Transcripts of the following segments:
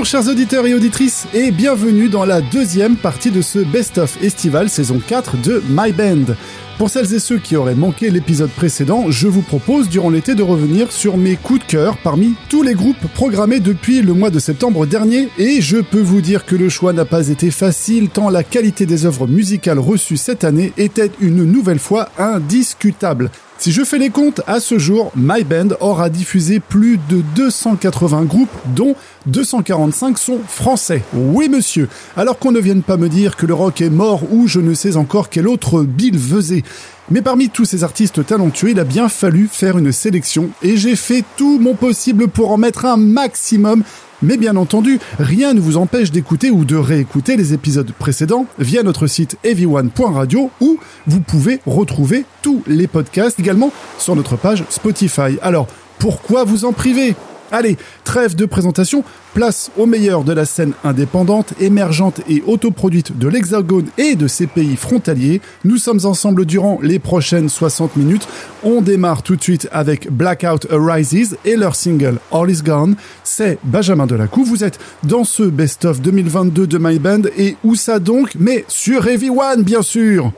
Bonjour chers auditeurs et auditrices et bienvenue dans la deuxième partie de ce Best of Estival saison 4 de My Band. Pour celles et ceux qui auraient manqué l'épisode précédent, je vous propose durant l'été de revenir sur mes coups de cœur parmi tous les groupes programmés depuis le mois de septembre dernier et je peux vous dire que le choix n'a pas été facile tant la qualité des œuvres musicales reçues cette année était une nouvelle fois indiscutable. Si je fais les comptes, à ce jour, My Band aura diffusé plus de 280 groupes, dont 245 sont français. Oui, monsieur. Alors qu'on ne vienne pas me dire que le rock est mort ou je ne sais encore quel autre Bill faisait. Mais parmi tous ces artistes talentueux, il a bien fallu faire une sélection et j'ai fait tout mon possible pour en mettre un maximum mais bien entendu, rien ne vous empêche d'écouter ou de réécouter les épisodes précédents via notre site heavyone.radio où vous pouvez retrouver tous les podcasts également sur notre page Spotify. Alors, pourquoi vous en priver Allez, trêve de présentation, place au meilleur de la scène indépendante, émergente et autoproduite de l'Hexagone et de ses pays frontaliers. Nous sommes ensemble durant les prochaines 60 minutes. On démarre tout de suite avec Blackout Arises et leur single All Is Gone. C'est Benjamin Delacou. Vous êtes dans ce best-of 2022 de My Band et où ça donc? Mais sur Heavy One, bien sûr.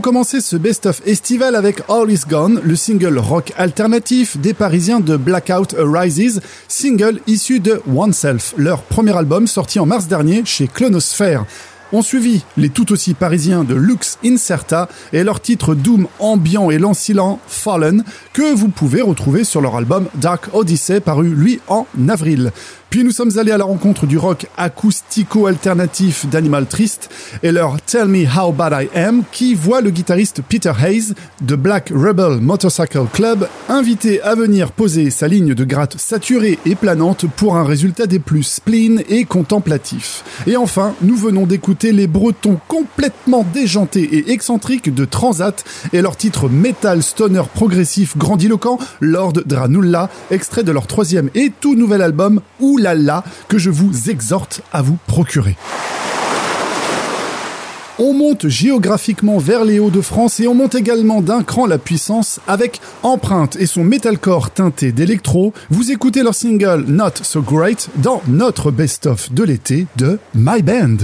Avons commencé ce best-of estival avec All Is Gone, le single rock alternatif des Parisiens de Blackout Arises, single issu de Oneself, leur premier album sorti en mars dernier chez Clonosphère. On suivi les tout aussi parisiens de Lux Incerta et leur titre Doom ambiant et lancilant Fallen que vous pouvez retrouver sur leur album Dark Odyssey paru lui en avril. Puis nous sommes allés à la rencontre du rock acoustico-alternatif d'Animal Trist et leur Tell Me How Bad I Am qui voit le guitariste Peter Hayes de Black Rebel Motorcycle Club invité à venir poser sa ligne de gratte saturée et planante pour un résultat des plus spleen et contemplatif. Et enfin, nous venons d'écouter les Bretons complètement déjantés et excentriques de Transat et leur titre metal stoner progressif grandiloquent Lord Dranulla, extrait de leur troisième et tout nouvel album Où que je vous exhorte à vous procurer. On monte géographiquement vers les Hauts-de-France et on monte également d'un cran la puissance avec Empreinte et son metalcore teinté d'électro. Vous écoutez leur single Not So Great dans notre best-of de l'été de My Band.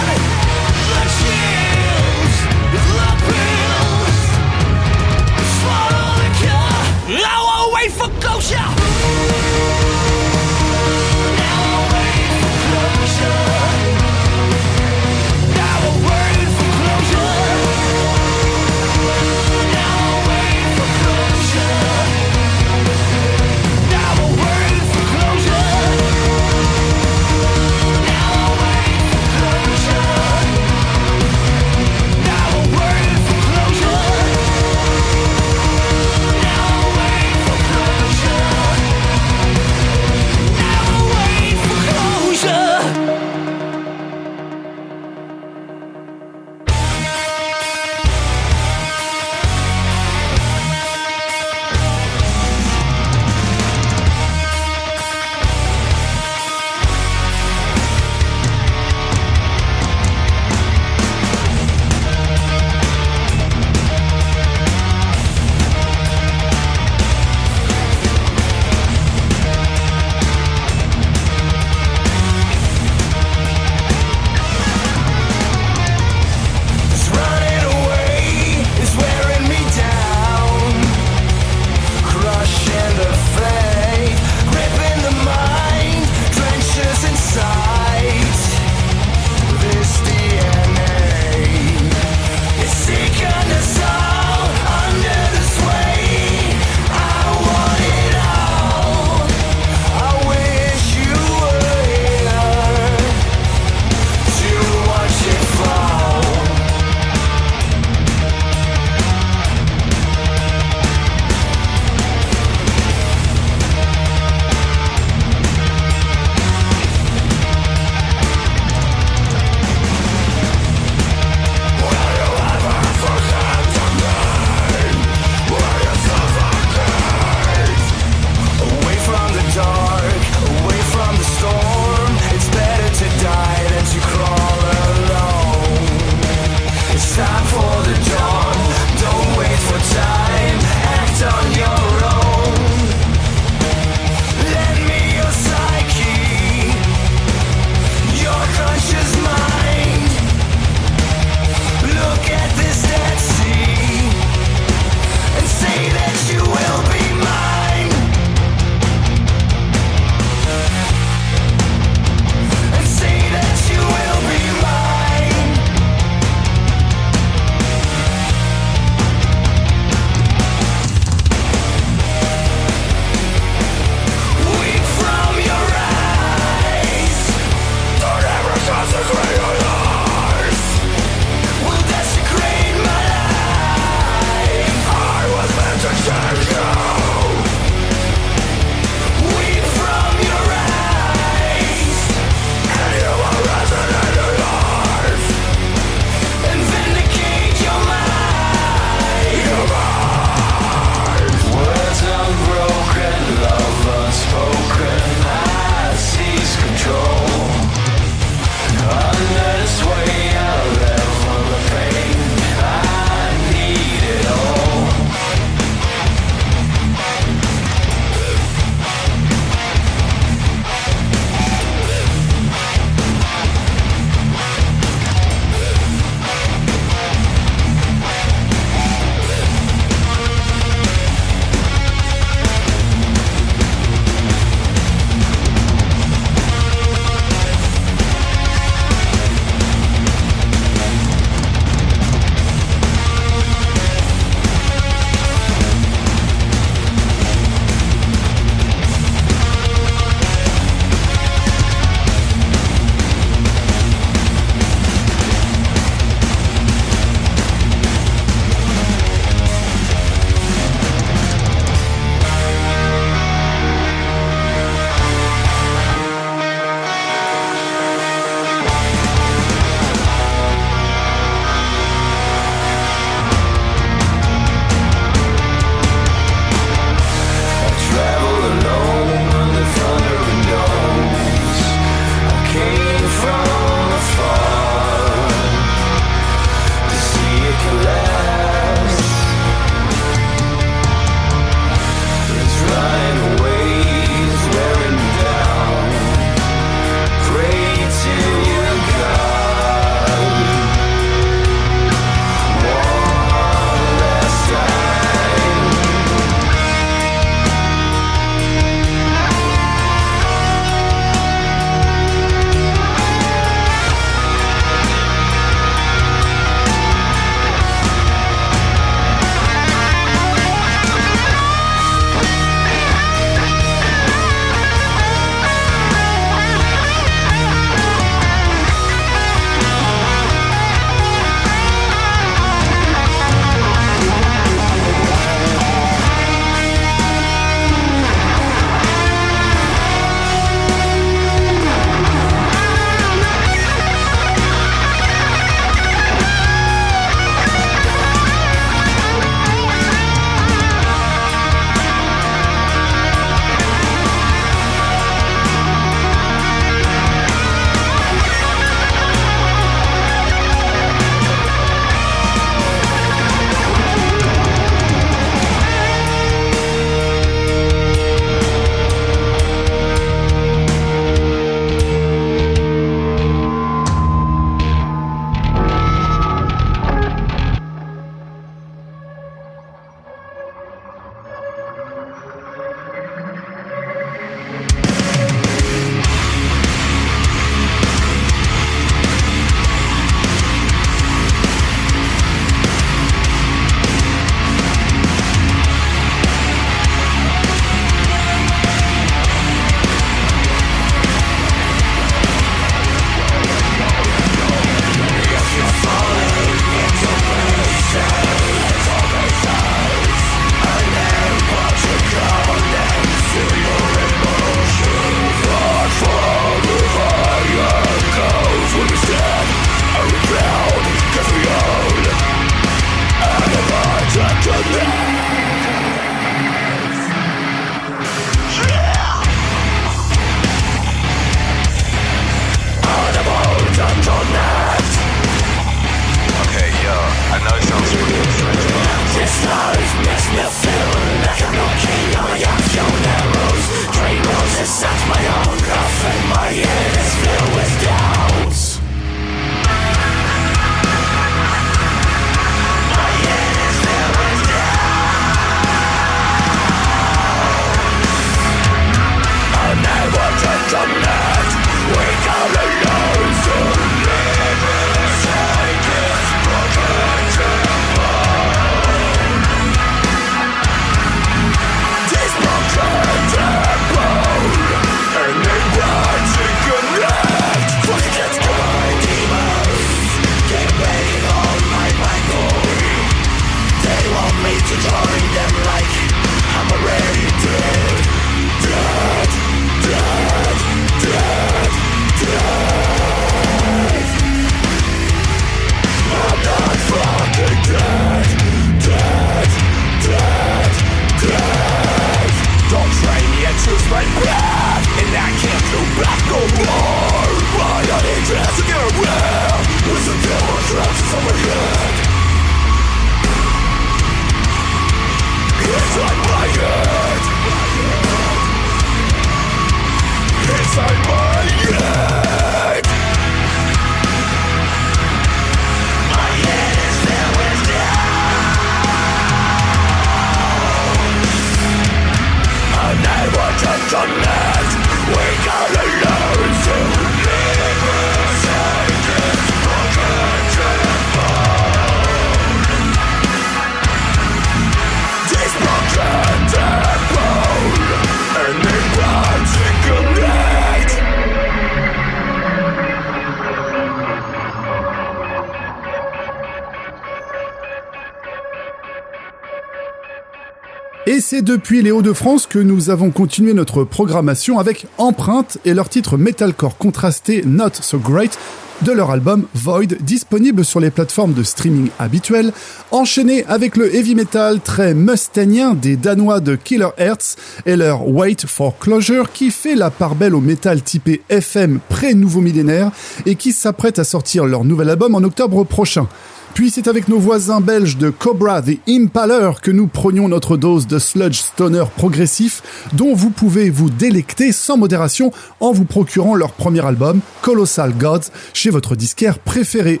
Et c'est depuis les Hauts-de-France que nous avons continué notre programmation avec Empreinte et leur titre metalcore contrasté Not So Great de leur album Void, disponible sur les plateformes de streaming habituelles, enchaîné avec le heavy metal très mustangien des Danois de Killer Hearts et leur Wait for Closure qui fait la part belle au métal typé FM pré-nouveau millénaire et qui s'apprête à sortir leur nouvel album en octobre prochain. Puis c'est avec nos voisins belges de Cobra the Impaler que nous prenions notre dose de sludge stoner progressif dont vous pouvez vous délecter sans modération en vous procurant leur premier album, Colossal Gods, chez votre disquaire préféré.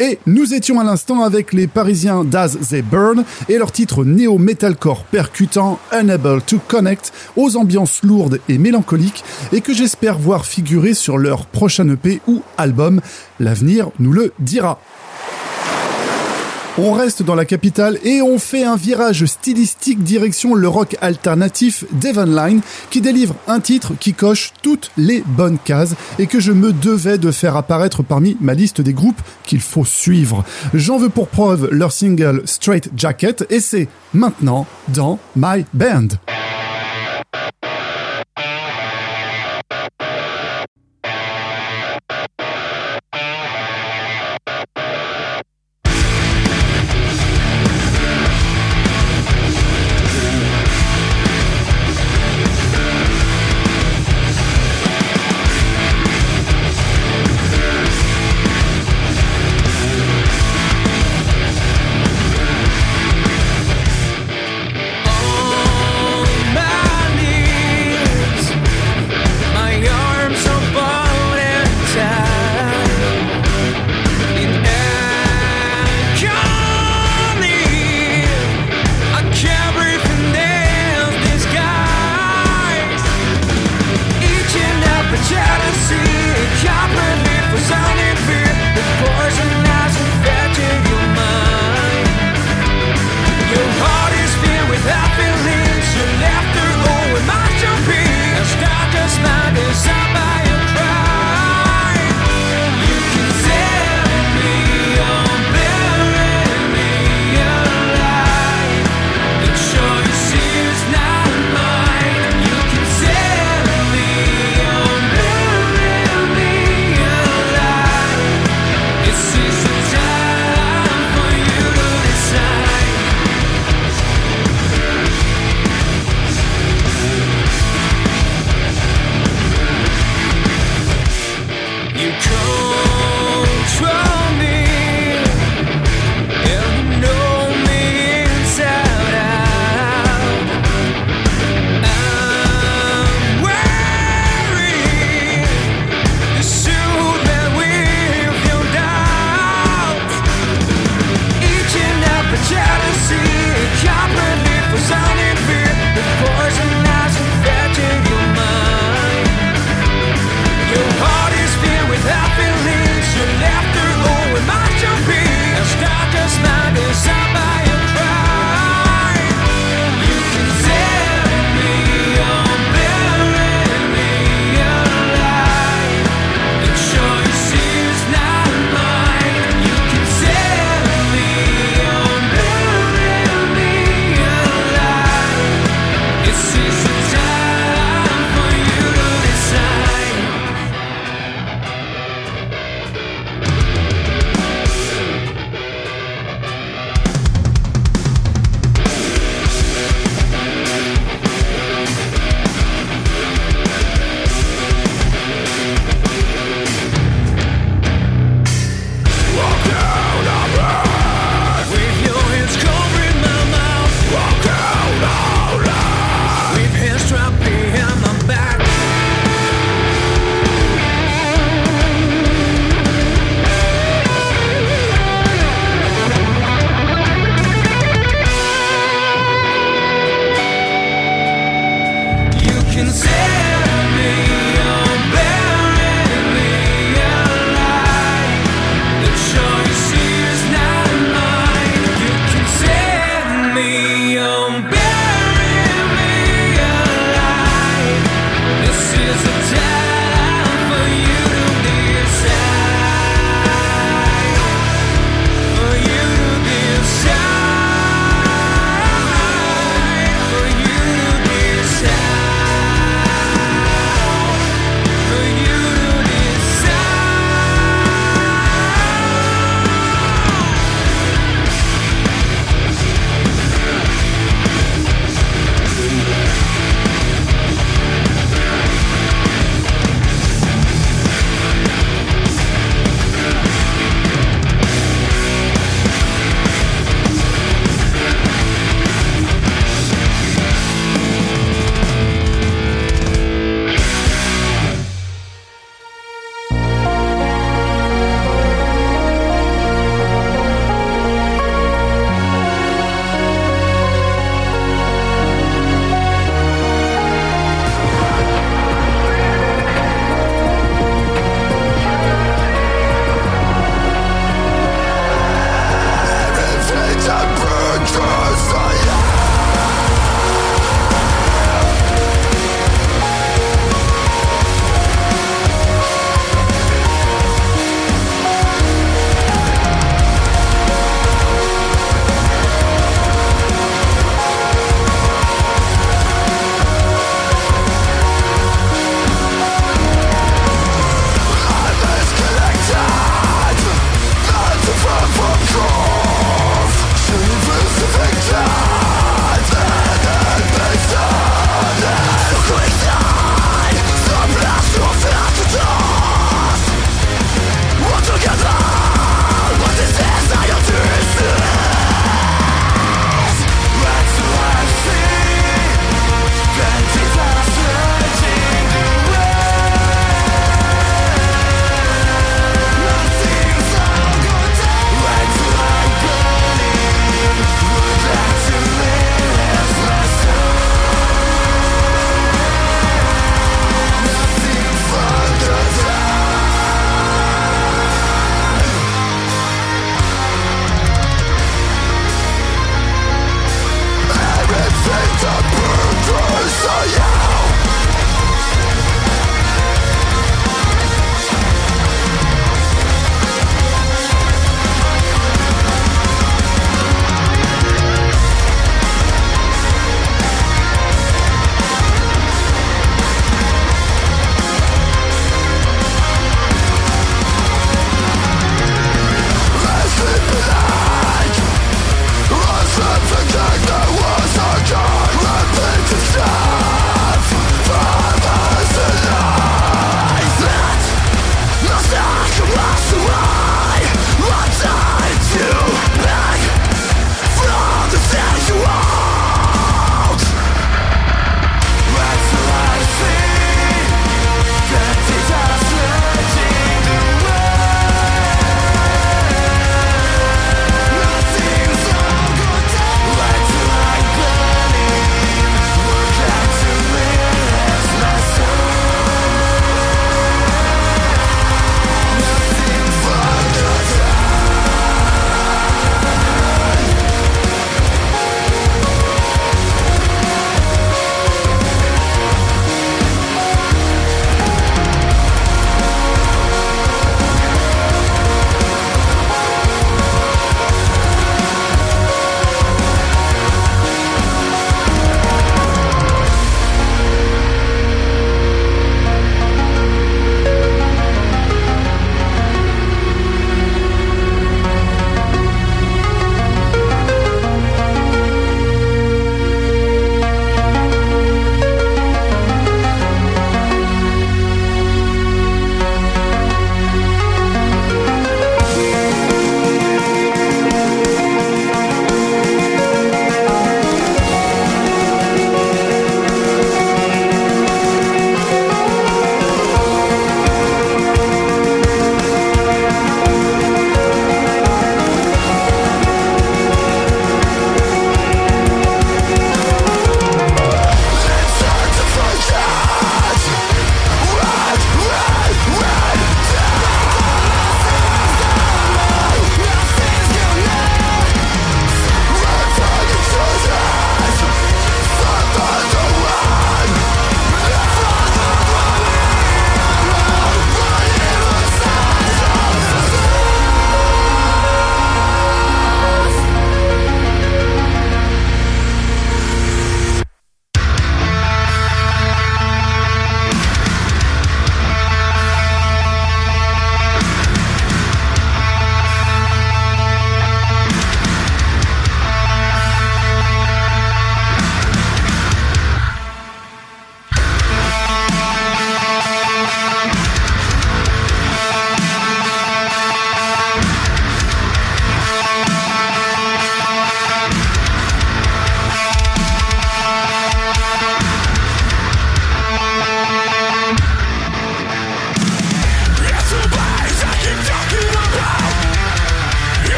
Et nous étions à l'instant avec les Parisiens d'Az They Burn et leur titre néo-metalcore percutant Unable to Connect aux ambiances lourdes et mélancoliques et que j'espère voir figurer sur leur prochain EP ou album. L'avenir nous le dira. On reste dans la capitale et on fait un virage stylistique direction le rock alternatif Devon Line qui délivre un titre qui coche toutes les bonnes cases et que je me devais de faire apparaître parmi ma liste des groupes qu'il faut suivre. J'en veux pour preuve leur single Straight Jacket et c'est maintenant dans My Band.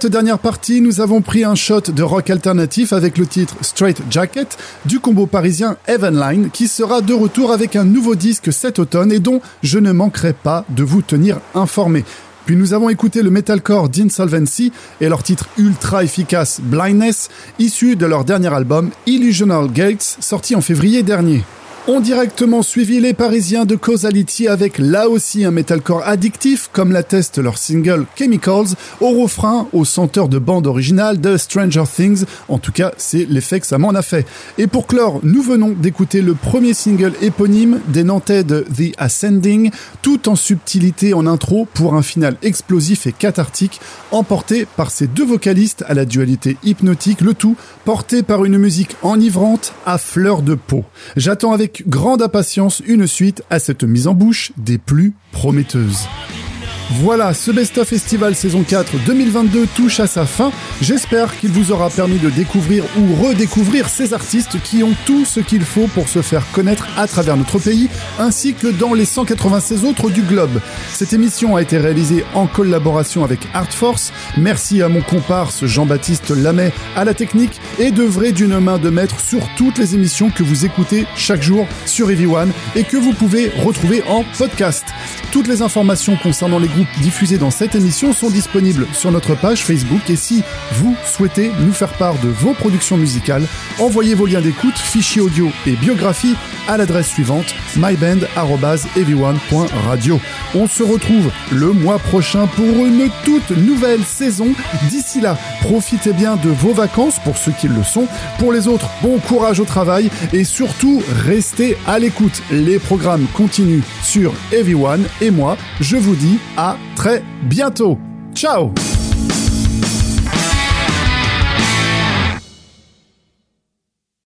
cette dernière partie, nous avons pris un shot de rock alternatif avec le titre Straight Jacket du combo parisien Evenline qui sera de retour avec un nouveau disque cet automne et dont je ne manquerai pas de vous tenir informé. Puis nous avons écouté le metalcore d'Insolvency et leur titre ultra efficace Blindness, issu de leur dernier album Illusional Gates, sorti en février dernier ont directement suivi les Parisiens de Causality avec là aussi un metalcore addictif, comme l'atteste leur single Chemicals, au refrain, au centre de bande originale de Stranger Things. En tout cas, c'est l'effet que ça m'en a fait. Et pour clore, nous venons d'écouter le premier single éponyme des Nantais de The Ascending, tout en subtilité en intro pour un final explosif et cathartique, emporté par ces deux vocalistes à la dualité hypnotique, le tout porté par une musique enivrante à fleur de peau. J'attends avec grande impatience une suite à cette mise en bouche des plus prometteuses. Voilà, ce Best of Festival saison 4 2022 touche à sa fin. J'espère qu'il vous aura permis de découvrir ou redécouvrir ces artistes qui ont tout ce qu'il faut pour se faire connaître à travers notre pays, ainsi que dans les 196 autres du globe. Cette émission a été réalisée en collaboration avec Art Force. Merci à mon comparse Jean-Baptiste Lamet à la technique et d'œuvrer d'une main de maître sur toutes les émissions que vous écoutez chaque jour sur One et que vous pouvez retrouver en podcast. Toutes les informations concernant les diffusés dans cette émission sont disponibles sur notre page Facebook et si vous souhaitez nous faire part de vos productions musicales, envoyez vos liens d'écoute, fichiers audio et biographie à l'adresse suivante myband@everyone.radio. On se retrouve le mois prochain pour une toute nouvelle saison. D'ici là, profitez bien de vos vacances pour ceux qui le sont. Pour les autres, bon courage au travail et surtout restez à l'écoute. Les programmes continuent sur Everyone et moi, je vous dis très bientôt. Ciao